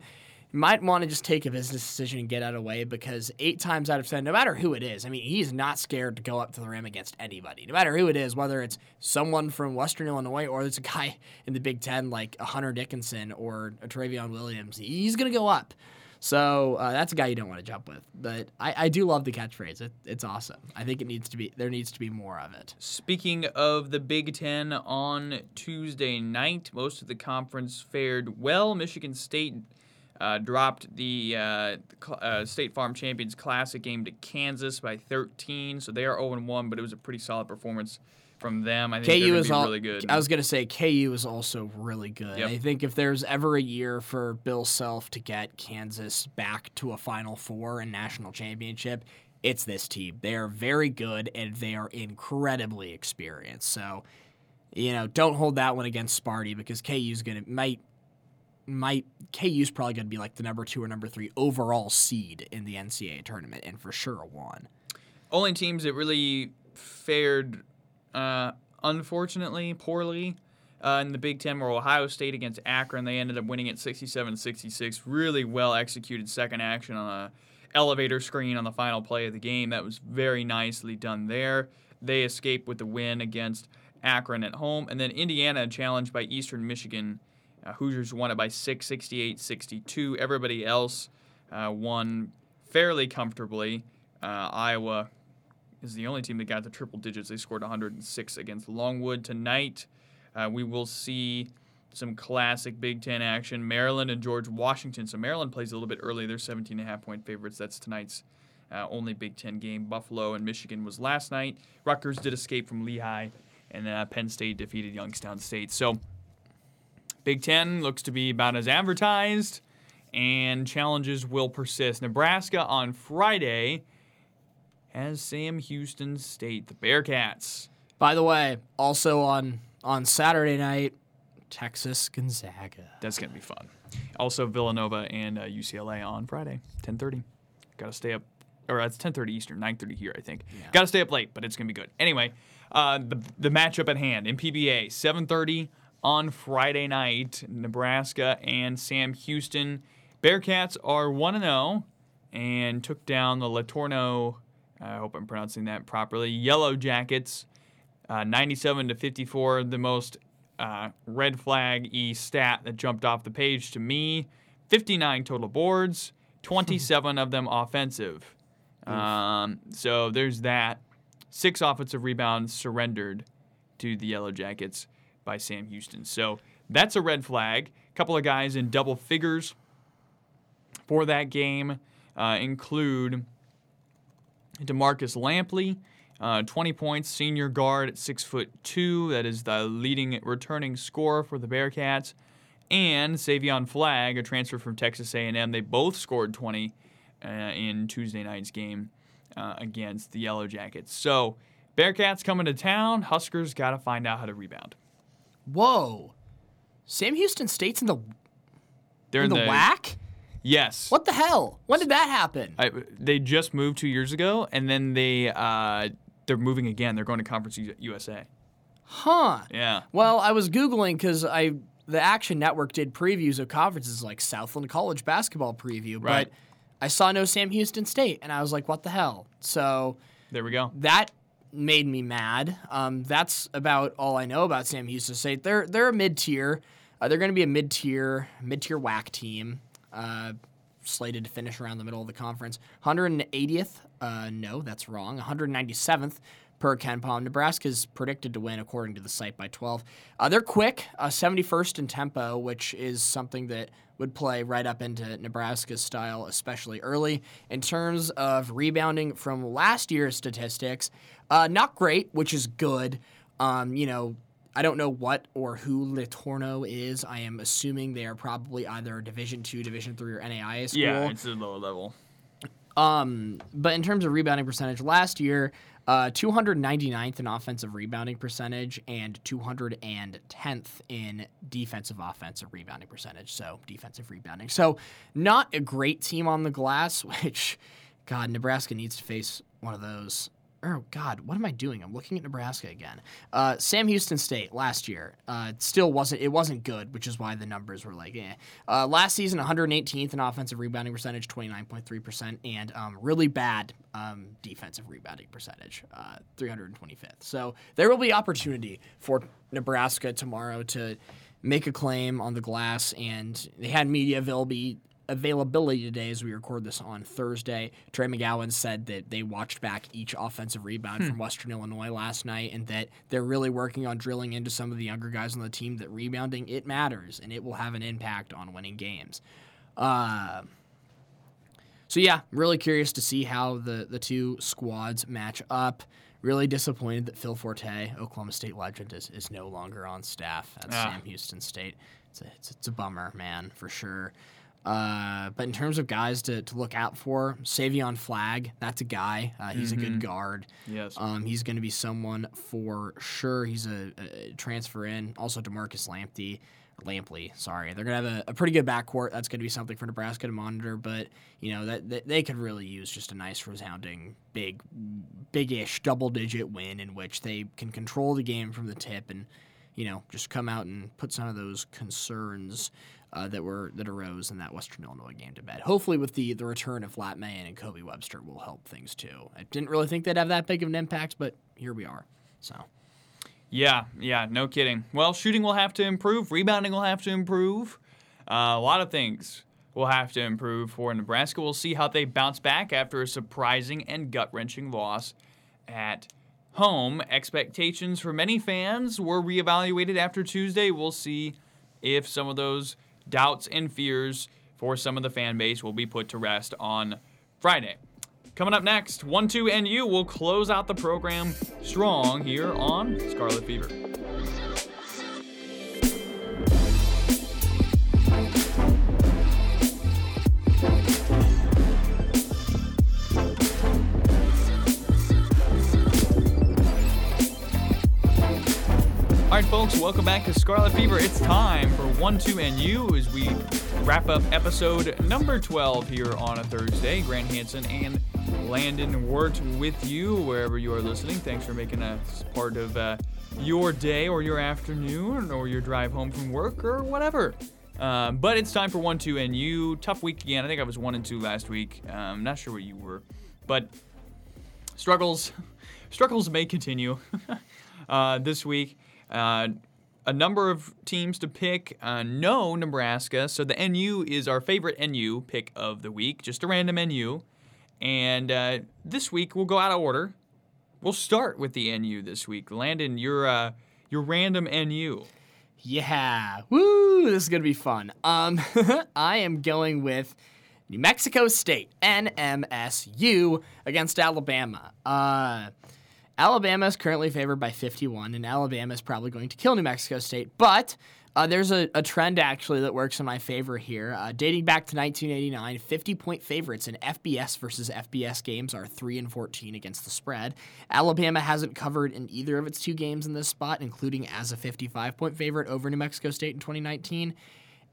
B: might want to just take a business decision and get out of the way because eight times out of ten, no matter who it is, I mean, he's not scared to go up to the rim against anybody. No matter who it is, whether it's someone from Western Illinois or it's a guy in the Big Ten like a Hunter Dickinson or a Trevion Williams, he's gonna go up. So uh, that's a guy you don't want to jump with. But I, I do love the catchphrase. It, it's awesome. I think it needs to be there needs to be more of it.
A: Speaking of the Big Ten on Tuesday night, most of the conference fared well. Michigan State uh, dropped the uh, uh, State Farm Champions Classic game to Kansas by 13, so they are 0 1, but it was a pretty solid performance from them. I think
B: KU is all,
A: really good.
B: I was gonna say KU is also really good.
A: Yep.
B: I think if there's ever a year for Bill Self to get Kansas back to a Final Four and national championship, it's this team. They are very good and they are incredibly experienced. So, you know, don't hold that one against Sparty because KU's gonna might might KU's probably gonna be like the number two or number three overall seed in the NCAA tournament and for sure a one.
A: Only teams that really fared, uh, unfortunately, poorly uh, in the Big Ten were Ohio State against Akron. They ended up winning at 67 66. Really well executed second action on a elevator screen on the final play of the game. That was very nicely done there. They escaped with the win against Akron at home. And then Indiana, challenged by Eastern Michigan. Uh, Hoosiers won it by 6, 68 62. Everybody else uh, won fairly comfortably. Uh, Iowa is the only team that got the triple digits. They scored 106 against Longwood tonight. Uh, we will see some classic Big Ten action. Maryland and George Washington. So Maryland plays a little bit early. They're 17 and a half point favorites. That's tonight's uh, only Big Ten game. Buffalo and Michigan was last night. Rutgers did escape from Lehigh, and uh, Penn State defeated Youngstown State. So Big Ten looks to be about as advertised, and challenges will persist. Nebraska on Friday has Sam Houston State, the Bearcats.
B: By the way, also on on Saturday night, Texas Gonzaga.
A: That's gonna be fun. Also Villanova and uh, UCLA on Friday, 10:30. Got to stay up, or it's 10:30 Eastern, 9:30 here, I think. Got to stay up late, but it's gonna be good. Anyway, uh, the the matchup at hand in PBA, 7:30 on Friday night. Nebraska and Sam Houston. Bearcats are 1 0 and took down the LeTourneau. I hope I'm pronouncing that properly. Yellow Jackets, uh, 97 to 54. The most uh, red flag e stat that jumped off the page to me 59 total boards, 27 of them offensive. Um, so there's that. Six offensive rebounds surrendered to the Yellow Jackets by Sam Houston. So that's a red flag. A couple of guys in double figures for that game. uh, include Demarkus Lampley, uh, 20 points, senior guard at six foot two. That is the leading returning scorer for the Bearcats, and Savion Flagg, a transfer from Texas A&M. They both scored 20 uh, in Tuesday night's game uh, against the Yellow Jackets. So Bearcats coming to town. Huskers got to find out how to rebound.
B: Whoa, Sam Houston State's in the
A: They're
B: in the, WAC.
A: Yes.
B: What the hell? When did that happen?
A: I, they just moved two years ago, and then they uh, they're moving again. They're going to Conference USA.
B: Huh.
A: Yeah.
B: Well, I was googling because I the Action Network did previews of conferences like Southland College basketball preview,
A: Right.
B: but I saw no Sam Houston State, and I was like, what the hell? So
A: There we go.
B: that made me mad. Um, that's about all I know about Sam Houston State. They're they're a mid tier. Uh, they're going to be a mid tier mid tier WAC team. Uh, slated to finish around the middle of the conference. 180th. Uh, no, that's wrong. 197th per KenPom. Nebraska's predicted to win according to the site by 12. Uh, they're quick, uh, 71st in tempo, which is something that would play right up into Nebraska's style, especially early. In terms of rebounding from last year's statistics, uh, not great, which is good. Um, you know, I don't know what or who LeTourneau is. I am assuming they are probably either Division two, Division three, or NAIA school.
A: Yeah, it's a lower level.
B: Um, but in terms of rebounding percentage, last year, uh, 299th in offensive rebounding percentage and 210th in defensive offensive rebounding percentage. So defensive rebounding. So not a great team on the glass, which, God, Nebraska needs to face one of those. Oh God, what am I doing? I'm looking at Nebraska again. Uh, Sam Houston State last year uh, still wasn't it wasn't good, which is why the numbers were like, eh. Uh, last season, 118th in offensive rebounding percentage, 29.3 percent, and um, really bad um, defensive rebounding percentage, uh, 325th. So there will be opportunity for Nebraska tomorrow to make a claim on the glass, and they had media availability availability today as we record this on Thursday. Trey McGowens said that they watched back each offensive rebound from Western Illinois last night and that they're really working on drilling into some of the younger guys on the team that rebounding it matters and it will have an impact on winning games. Uh, so yeah, really curious to see how the the two squads match up. Really disappointed that Phil Forte, Oklahoma State legend, is, is no longer on staff at
A: Ah.
B: Sam Houston State. It's a, it's, it's a bummer, man, for sure. Uh, but in terms of guys to, to look out for, Savion Flagg, that's a guy. Uh, he's a good guard.
A: Yes.
B: Um, he's going to be someone for sure. He's a, a transfer in. Also, Demarkus Lampley, Lampley, sorry. They're going to have a, a pretty good backcourt. That's going to be something for Nebraska to monitor. But you know that, that they could really use just a nice, resounding, big, big-ish double-digit win in which they can control the game from the tip and you know just come out and put some of those concerns. Uh, that were that arose in that Western Illinois game to bed. Hopefully, with the the return of Lat Mayen and Kobe Webster, will help things too. I didn't really think they'd have that big of an impact, but here we are. So
A: Yeah, yeah, no kidding. Well, shooting will have to improve, rebounding will have to improve. Uh, a lot of things will have to improve for Nebraska. We'll see how they bounce back after a surprising and gut wrenching loss at home. Expectations for many fans were reevaluated after Tuesday. We'll see if some of those doubts and fears for some of the fan base will be put to rest on Friday. Coming up next, 1 2 NU will close out the program strong here on Scarlet Fever. Folks, welcome back to Scarlet Fever. It's time for 1 2 and You as we wrap up episode number 12 here on a Thursday. Grant Hansen and Landon Wirt with you wherever you are listening. Thanks for making us part of uh, your day or your afternoon or your drive home from work or whatever. Um, but it's time for 1 2 and You. Tough week again. I think I was 1 and 2 last week. I'm um, not sure what you were. But struggles struggles may continue uh, this week. Uh, a number of teams to pick. Uh, no Nebraska, so the NU is our favorite NU pick of the week. Just a random NU, and uh, this week we'll go out of order. We'll start with the NU this week. Landon, your uh, your random NU.
B: yeah, woo! This is gonna be fun. Um, I am going with New Mexico State, NMSU, against Alabama. Uh, Alabama is currently favored by 51, and Alabama is probably going to kill New Mexico State. But uh, there's a, a, trend actually that works in my favor here. Uh, dating back to 1989, 50 point favorites in FBS versus FBS games are 3 and 14 against the spread. Alabama hasn't covered in either of its two games in this spot, including as a 55 point favorite over New Mexico State in 2019.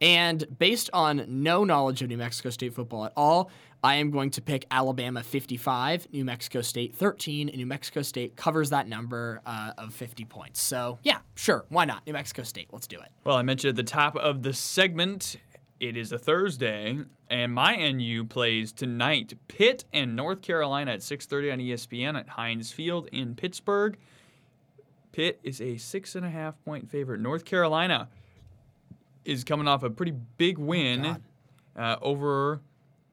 B: And based on no knowledge of New Mexico State football at all, I am going to pick Alabama 55, New Mexico State 13, and New Mexico State covers that number uh, of 50 points. So, yeah, sure, why not? New Mexico State, let's do it.
A: Well, I mentioned at the top of the segment, it is a Thursday, and my NU plays tonight. Pitt and North Carolina at 6:30 on ESPN at Heinz Field in Pittsburgh. Pitt is a six and a half point favorite. North Carolina is coming off a pretty big win
B: Oh,
A: uh, over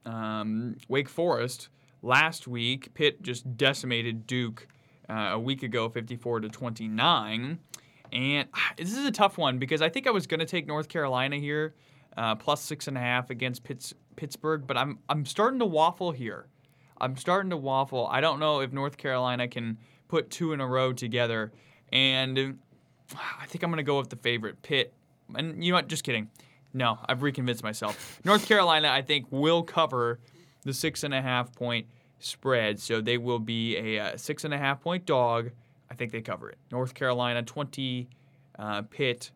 A: um, Wake Forest last week. Pitt just decimated Duke uh, a week ago, 54 to 29. And ah, this is a tough one because I think I was going to take North Carolina here, uh, plus six and a half against Pitts, Pittsburgh, but I'm I'm starting to waffle here. I'm starting to waffle. I don't know if North Carolina can put two in a row together, and I think I'm going to go with the favorite Pitt. And you know what? Just kidding. No, I've reconvinced myself. North Carolina, I think, will cover the six and a half point spread, so they will be a, uh six and a half point dog. I think they cover it. North Carolina 20, uh, Pitt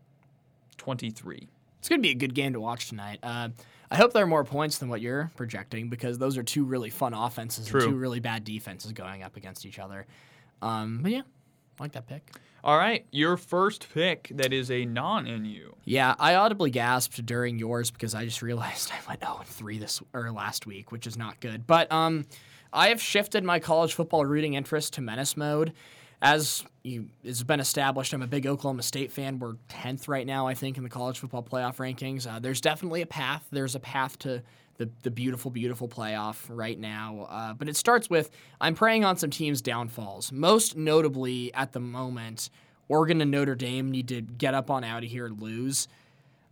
A: 23.
B: It's going to be a good game to watch tonight. Uh, I hope there are more points than what you're projecting because those are two really fun offenses
A: True.
B: and two really bad defenses going up against each other. Um, but yeah, I like that pick.
A: All right, your first pick that is a non NU.
B: Yeah, I audibly gasped during yours because I just realized I went 0 3 this or last week, which is not good. But um, I have shifted my college football rooting interest to menace mode. As you, it's been established, I'm a big Oklahoma State fan. We're 10th right now, I think, in the college football playoff rankings. Uh, there's definitely a path. There's a path to the, the beautiful, beautiful playoff right now. Uh, but it starts with I'm preying on some teams' downfalls. Most notably at the moment, Oregon and Notre Dame need to get up on out of here and lose.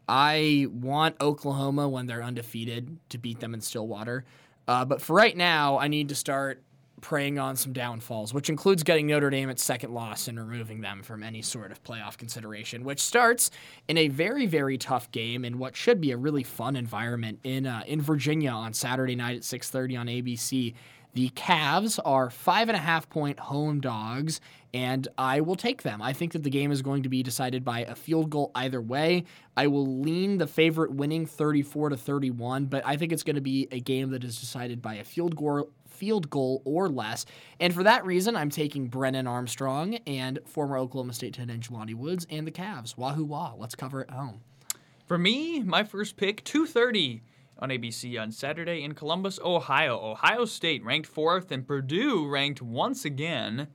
B: I want Oklahoma when they're undefeated to beat them in Stillwater. Uh, but for right now, I need to start preying on some downfalls, which includes getting Notre Dame its second loss and removing them from any sort of playoff consideration, which starts in a very, very tough game in what should be a really fun environment in uh, in Virginia on Saturday night at 6:30 on ABC. The Cavs are five and a half point home dogs, and I will take them. I think that the game is going to be decided by a field goal either way. I will lean the favorite winning 34 to 31, but I think it's going to be a game that is decided by a field goal field goal or less. And for that reason, I'm taking Brennan Armstrong and former Oklahoma State tight end Jelani Woods and the Cavs. Wahoo wah. Let's cover it home.
A: For me, my first pick, 230 on ABC on Saturday in Columbus, Ohio. Ohio State ranked fourth, and Purdue ranked once again,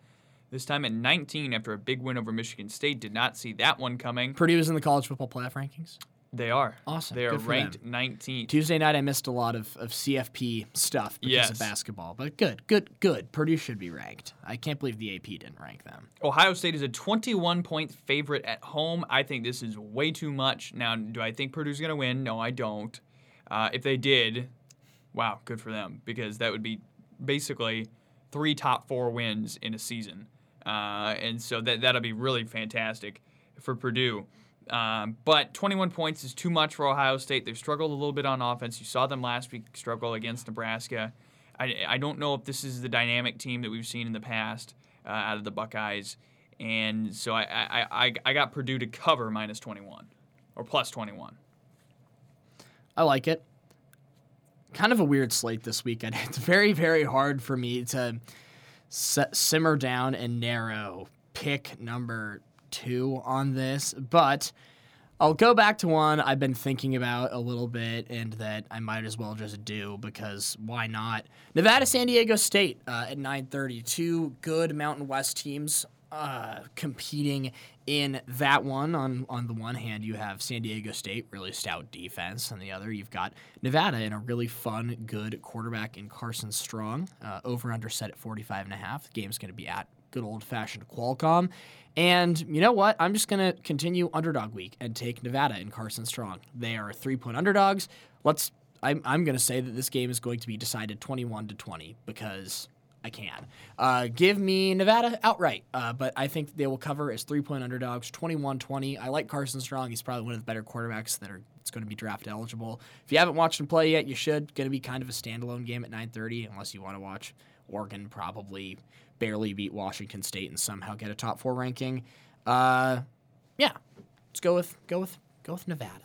A: this time at 19 after a big win over Michigan State. Did not see that one coming.
B: Purdue is in the college football playoff rankings.
A: They are.
B: Awesome.
A: They are
B: Good
A: ranked
B: them.
A: 19th.
B: Tuesday night, I missed a lot of, of CFP stuff because
A: Yes.
B: of basketball, but good, good, good. Purdue should be ranked. I can't believe the AP didn't rank them.
A: Ohio State is a 21 point favorite at home. I think this is way too much. Now, do I think Purdue's going to win? No, I don't. Uh, if they did, wow, good for them because that would be basically three top four wins in a season. Uh, and so that, that'll be really fantastic for Purdue. Um, but 21 points is too much for Ohio State. They've struggled a little bit on offense. You saw them last week struggle against Nebraska. I, I don't know if this is the dynamic team that we've seen in the past uh, out of the Buckeyes. And so I, I, I, I got Purdue to cover minus 21 or plus 21.
B: I like it. Kind of a weird slate this weekend. It's very, very hard for me to simmer down and narrow pick number two on this, but I'll go back to one I've been thinking about a little bit and that I might as well just do because why not? Nevada, San Diego State uh, at 9:30. Two good Mountain West teams uh, competing in that one. On on the one hand, you have San Diego State, really stout defense. On the other, you've got Nevada and a really fun, good quarterback in Carson Strong. Uh, over under set at 45 and a half. The game's going to be at good old fashioned Qualcomm. And you know what? I'm just going to continue underdog week and take Nevada and Carson Strong. They are three point underdogs. Let's I'm I'm gonna say that this game is going to be decided 21 to 20 because I can. Uh, give me Nevada outright, uh, but I think they will cover as three point underdogs, 21 20. I like Carson Strong. He's probably one of the better quarterbacks that are it's going to be draft eligible. If you haven't watched him play yet, you should. Going to be kind of a standalone game at 9:30, unless you want to watch Oregon probably barely beat Washington State and somehow get a top four ranking. Uh, yeah, let's go with go with go with Nevada.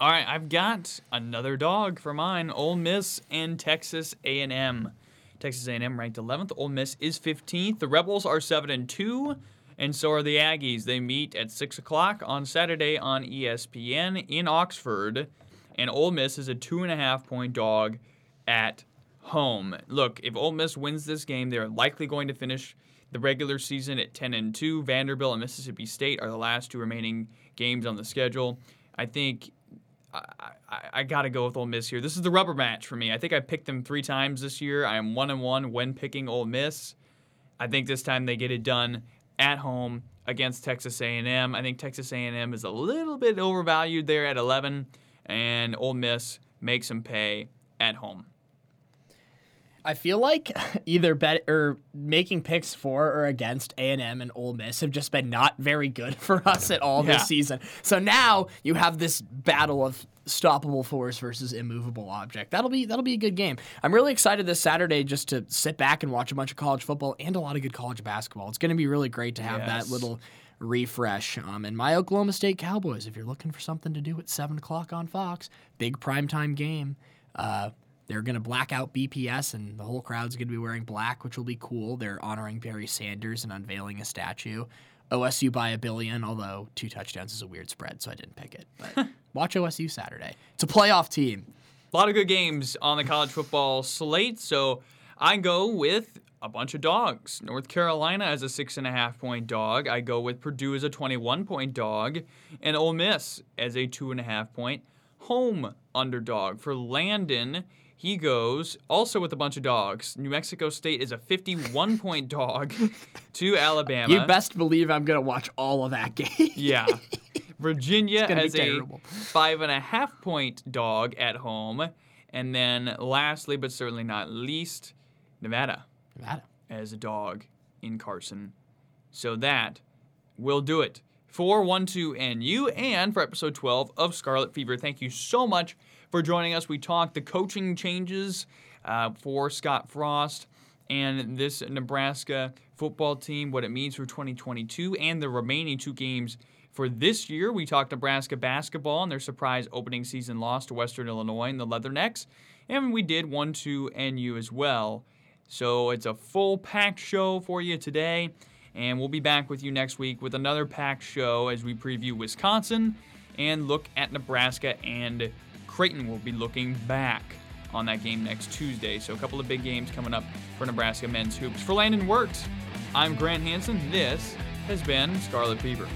A: All right, I've got another dog for mine: Ole Miss and Texas A&M. Texas A&M ranked 11th. Ole Miss is 15th. The Rebels are seven and two, and so are the Aggies. They meet at six o'clock on Saturday on ESPN in Oxford, and Ole Miss is a two and a half point dog at home. Look, if Ole Miss wins this game, they're likely going to finish the regular season at 10 and 2. Vanderbilt and Mississippi State are the last two remaining games on the schedule. I think I, I, I got to go with Ole Miss here. This is the rubber match for me. I think I picked them three times this year. I am one and one when picking Ole Miss. I think this time they get it done at home against Texas A&M. I think Texas A&M is a little bit overvalued there at 11, and Ole Miss makes them pay at home.
B: I feel like either bet or making picks for or against A and M and Ole Miss have just been not very good for us at all
A: Yeah.
B: this season. So now you have this battle of stoppable force versus immovable object. That'll be that'll be a good game. I'm really excited this Saturday just to sit back and watch a bunch of college football and a lot of good college basketball. It's going to be really great to have
A: Yes.
B: that little refresh. Um, and my Oklahoma State Cowboys, if you're looking for something to do at seven o'clock on Fox, big primetime game. Uh, they're going to black out BPS, and the whole crowd's going to be wearing black, which will be cool. They're honoring Barry Sanders and unveiling a statue. OSU by a billion, although two touchdowns is a weird spread, so I didn't pick it. But watch OSU Saturday. It's a playoff team.
A: A lot of good games on the college football slate, so I go with a bunch of dogs. North Carolina as a six and a half point dog. I go with Purdue as a 21 point dog, and Ole Miss as a two and a half point home underdog. For Landon, he goes also with a bunch of dogs. New Mexico State is a 51 point dog to Alabama.
B: You best believe I'm going to watch all of that game.
A: Yeah. Virginia
B: gonna
A: as a five and a half point dog at home. And then lastly, but certainly not least, Nevada
B: Nevada.
A: as a dog in Carson. So that will do it for 1 2 NU and for episode 12 of Scarlet Fever. Thank you so much for joining us. We talked the coaching changes uh, for Scott Frost and this Nebraska football team, what it means for 2022 and the remaining two games for this year. We talked Nebraska basketball and their surprise opening season loss to Western Illinois and the Leathernecks. And we did 1 2 NU as well. So it's a full packed show for you today. And we'll be back with you next week with another packed show as we preview Wisconsin and look at Nebraska and Creighton. will be looking back on that game next Tuesday. So a couple of big games coming up for Nebraska men's hoops. For Landon Works, I'm Grant Hansen. This has been Scarlet Fever.